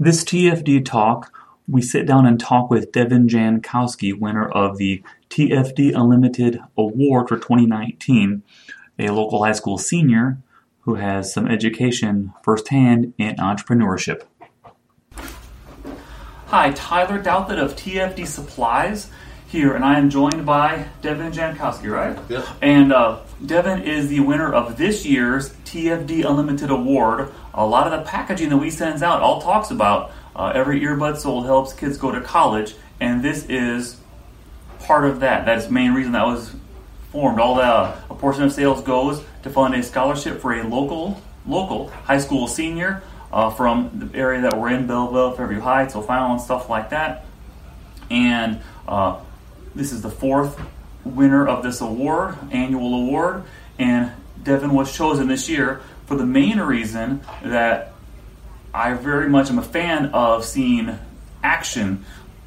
This TFD talk, we sit down and talk with Devin Jankowski, winner of the TFD Unlimited Award for 2019, a local high school senior who has some education firsthand in entrepreneurship. Hi, Tyler Douthit of TFD Supplies here, and I am joined by Devin Jankowski, right? Yep. And uh, Devin is the winner of this year's TFD Unlimited Award. A lot of the packaging that we sends out all talks about uh, every earbud sold helps kids go to college, and this is part of that. That's the main reason that was formed. All the a portion of sales goes to fund a scholarship for a local local high school senior uh, from the area that we're in, Belleville, Fairview Heights, O'Fallon, and stuff like that. And uh, this is the fourth winner of this award, annual award, and Devin was chosen this year for the main reason that I very much am a fan of seeing action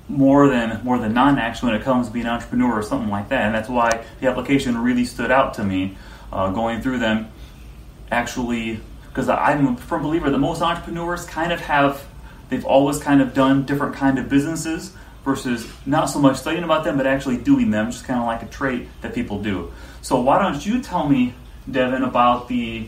more than more than non-action when it comes to being an entrepreneur or something like that, and that's why the application really stood out to me. Uh, going through them, actually because I'm a firm believer that most entrepreneurs kind of have they've always kind of done different kind of businesses versus not so much studying about them but actually doing them just kind of like a trait that people do so why don't you tell me devin about the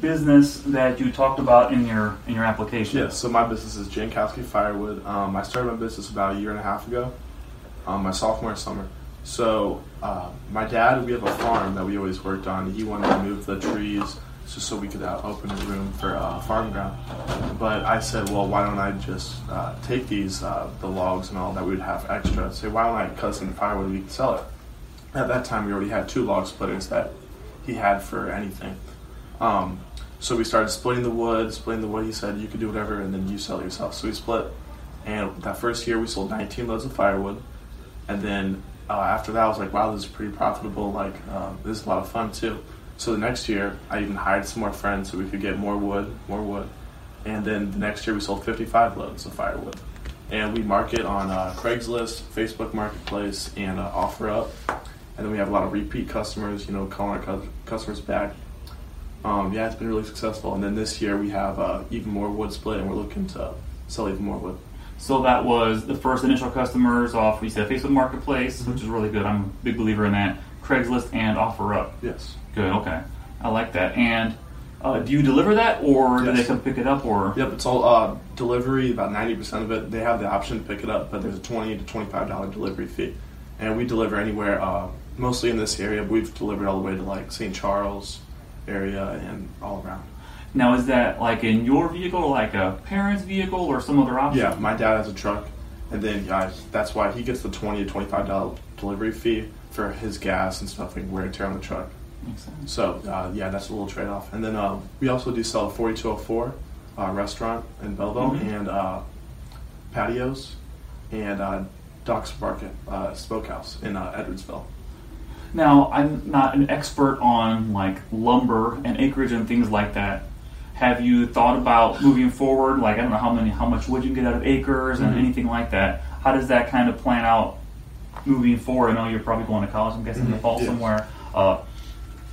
business that you talked about in your in your application Yeah, so my business is Jankowski Firewood. Um, I started my business about a year and a half ago, um, my sophomore summer. So uh, my dad, we have a farm that we always worked on. He wanted to move the trees just so we could uh, open a room for uh, farm ground. But I said, well, why don't I just uh, take these, uh, the logs and all that we'd have extra, say, why don't I cut some firewood and we could sell it? At that time, we already had two log splitters that he had for anything. Um, so we started splitting the wood, splitting the wood. He said, you could do whatever, and then you sell yourself. So we split. And that first year, we sold 19 loads of firewood. And then uh, after that, I was like, wow, this is pretty profitable. Like, uh, this is a lot of fun too. So the next year, I even hired some more friends so we could get more wood, more wood. And then the next year, we sold 55 loads of firewood. And we market on uh, Craigslist, Facebook Marketplace, and uh, OfferUp. And then we have a lot of repeat customers, you know, calling our cu- customers back. Um, yeah, it's been really successful. And then this year, we have uh, even more wood split, and we're looking to sell even more wood. So that was the first initial customers off. We said Facebook Marketplace, which is really good. I'm a big believer in that. Craigslist and OfferUp. Yes. Good. Okay. I like that. And uh, do you deliver that, or do they come pick it up, or? Yep, it's all uh, delivery. About ninety percent of it, they have the option to pick it up, but there's a twenty to twenty-five dollar delivery fee, and we deliver anywhere. Uh, mostly in this area, but we've delivered all the way to like St. Charles area and all around. Now, is that like in your vehicle, or like a parent's vehicle, or some other option? Yeah, my dad has a truck, and then yeah, that's why he gets the twenty to twenty-five dollar delivery fee for his gas and stuff like wear and tear on the truck. Makes sense. So uh, yeah, that's a little trade-off. And then uh, we also do sell a 4204 uh, restaurant in Belleville Mhm. and uh, patios and uh, Doc's Market uh, Smokehouse in uh, Edwardsville. Now, I'm not an expert on like lumber and acreage and things like that. Have you thought about moving forward? Like, I don't know how many, how much wood you can get out of acres and Mhm. anything like that. How does that kind of plan out moving forward? I know you're probably going to college. I'm guessing in the Mhm. fall Yes. somewhere. Uh,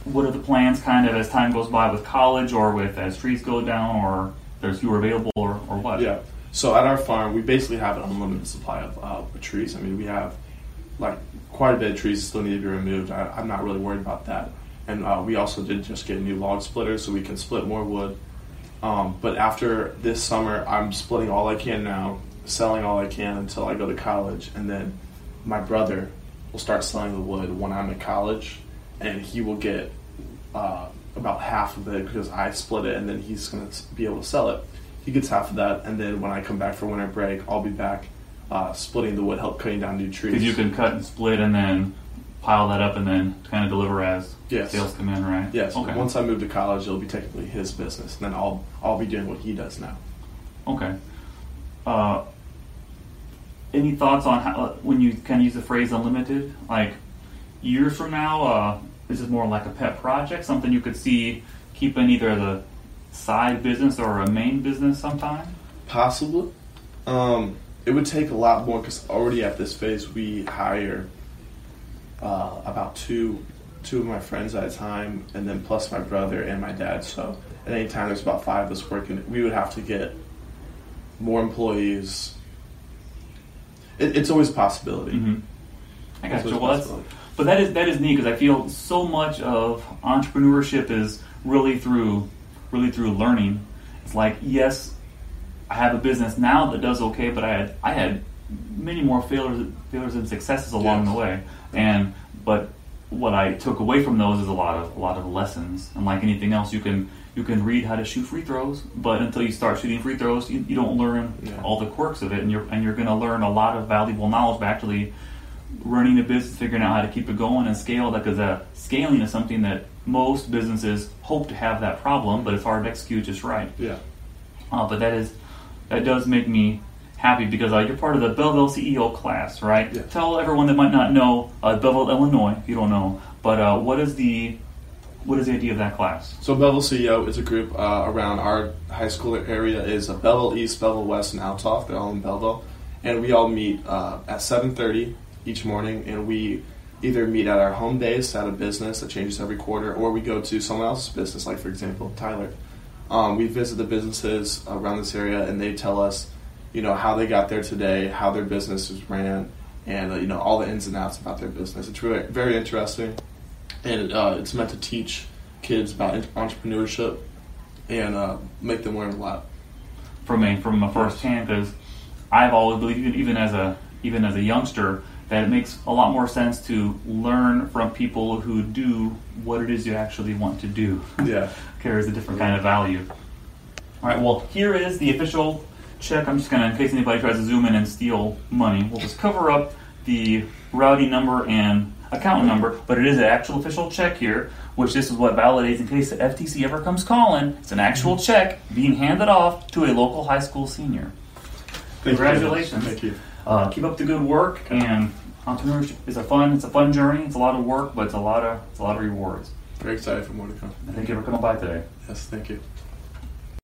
what are the plans, kind of, as time goes by with college, or with as trees go down, or there's fewer available, or, or what? Yeah. So at our farm, we basically have an unlimited supply of uh, trees. I mean, we have like quite a bit of trees still need to be removed. I, I'm not really worried about that. And uh, we also did just get a new log splitters so we can split more wood. Um, but after this summer, I'm splitting all I can now, selling all I can until I go to college, and then my brother will start selling the wood when I'm in college, and he will get uh, about half of it because I split it, and then he's going to be able to sell it. He gets half of that, and then when I come back for winter break, I'll be back uh, splitting the wood, help cutting down new trees. Because you can cut and split and then pile that up and then kind of deliver as Yes. sales come in, right? Yes. Okay. Once I move to college, it'll be technically his business. And then I'll I'll be doing what he does now. Okay. Any thoughts on how, when you kind of use the phrase unlimited? Like years from now, uh, is more like a pet project, something you could see keeping either the side business or a main business sometime? Possibly. Um, it would take a lot more because already at this phase we hire uh, about two two of my friends at a time, and then plus my brother and my dad. So at any time there's about five of us working. We would have to get more employees. It, it's always a possibility. hmm I got you. Well, but that is that is neat because I feel so much of entrepreneurship is really through really through learning. It's like yes, I have a business now that does okay, but I had I had many more failures failures and successes along Yes. the way, and but what I took away from those is a lot of a lot of lessons. And like anything else, you can you can read how to shoot free throws, but until you start shooting free throws, you, you don't learn Yeah. all the quirks of it, and you're and you're going to learn a lot of valuable knowledge by actually running a business, figuring out how to keep it going and scale that because uh, scaling is something that most businesses hope to have that problem, but it's hard to execute just right. Yeah. Uh, but that is that does make me happy because uh, you're part of the Belleville CEO class, right? Yeah. Tell everyone that might not know uh, Belleville, Illinois, if you don't know. But uh, what is the what is the idea of that class? So Belleville CEO is a group uh, around our high school area is uh, Belleville East, Belleville West, and Althoff. They're all in Belleville, and we all meet uh, at 7:30 each morning, and we either meet at our home base at a business that changes every quarter, or we go to someone else's business, like for example Tyler. Um, we visit the businesses around this area, and they tell us, you know, how they got there today, how their businesses ran, and uh, you know all the ins and outs about their business. It's really very interesting, and uh, it's meant to teach kids about entrepreneurship and uh, make them learn a lot. from a from a first hand because I've always believed even, even as a even as a youngster that it makes a lot more sense to learn from people who do what it is you actually want to do. Yeah. Carries a different kind of value. All right. Well, here is the official check. I'm just gonna, in case anybody tries to zoom in and steal money, we'll just cover up the routing number and account number, but it is an actual official check here, which this is what validates in case the FTC ever comes calling. It's an actual check being handed off to a local high school senior. Thank you. Congratulations. Thank you. Uh, keep up the good work, and entrepreneurship is a fun. It's a fun journey. It's a lot of work, but it's a lot of it's a lot of rewards. Very excited for more to come. I thank you for coming by today. Yes, thank you.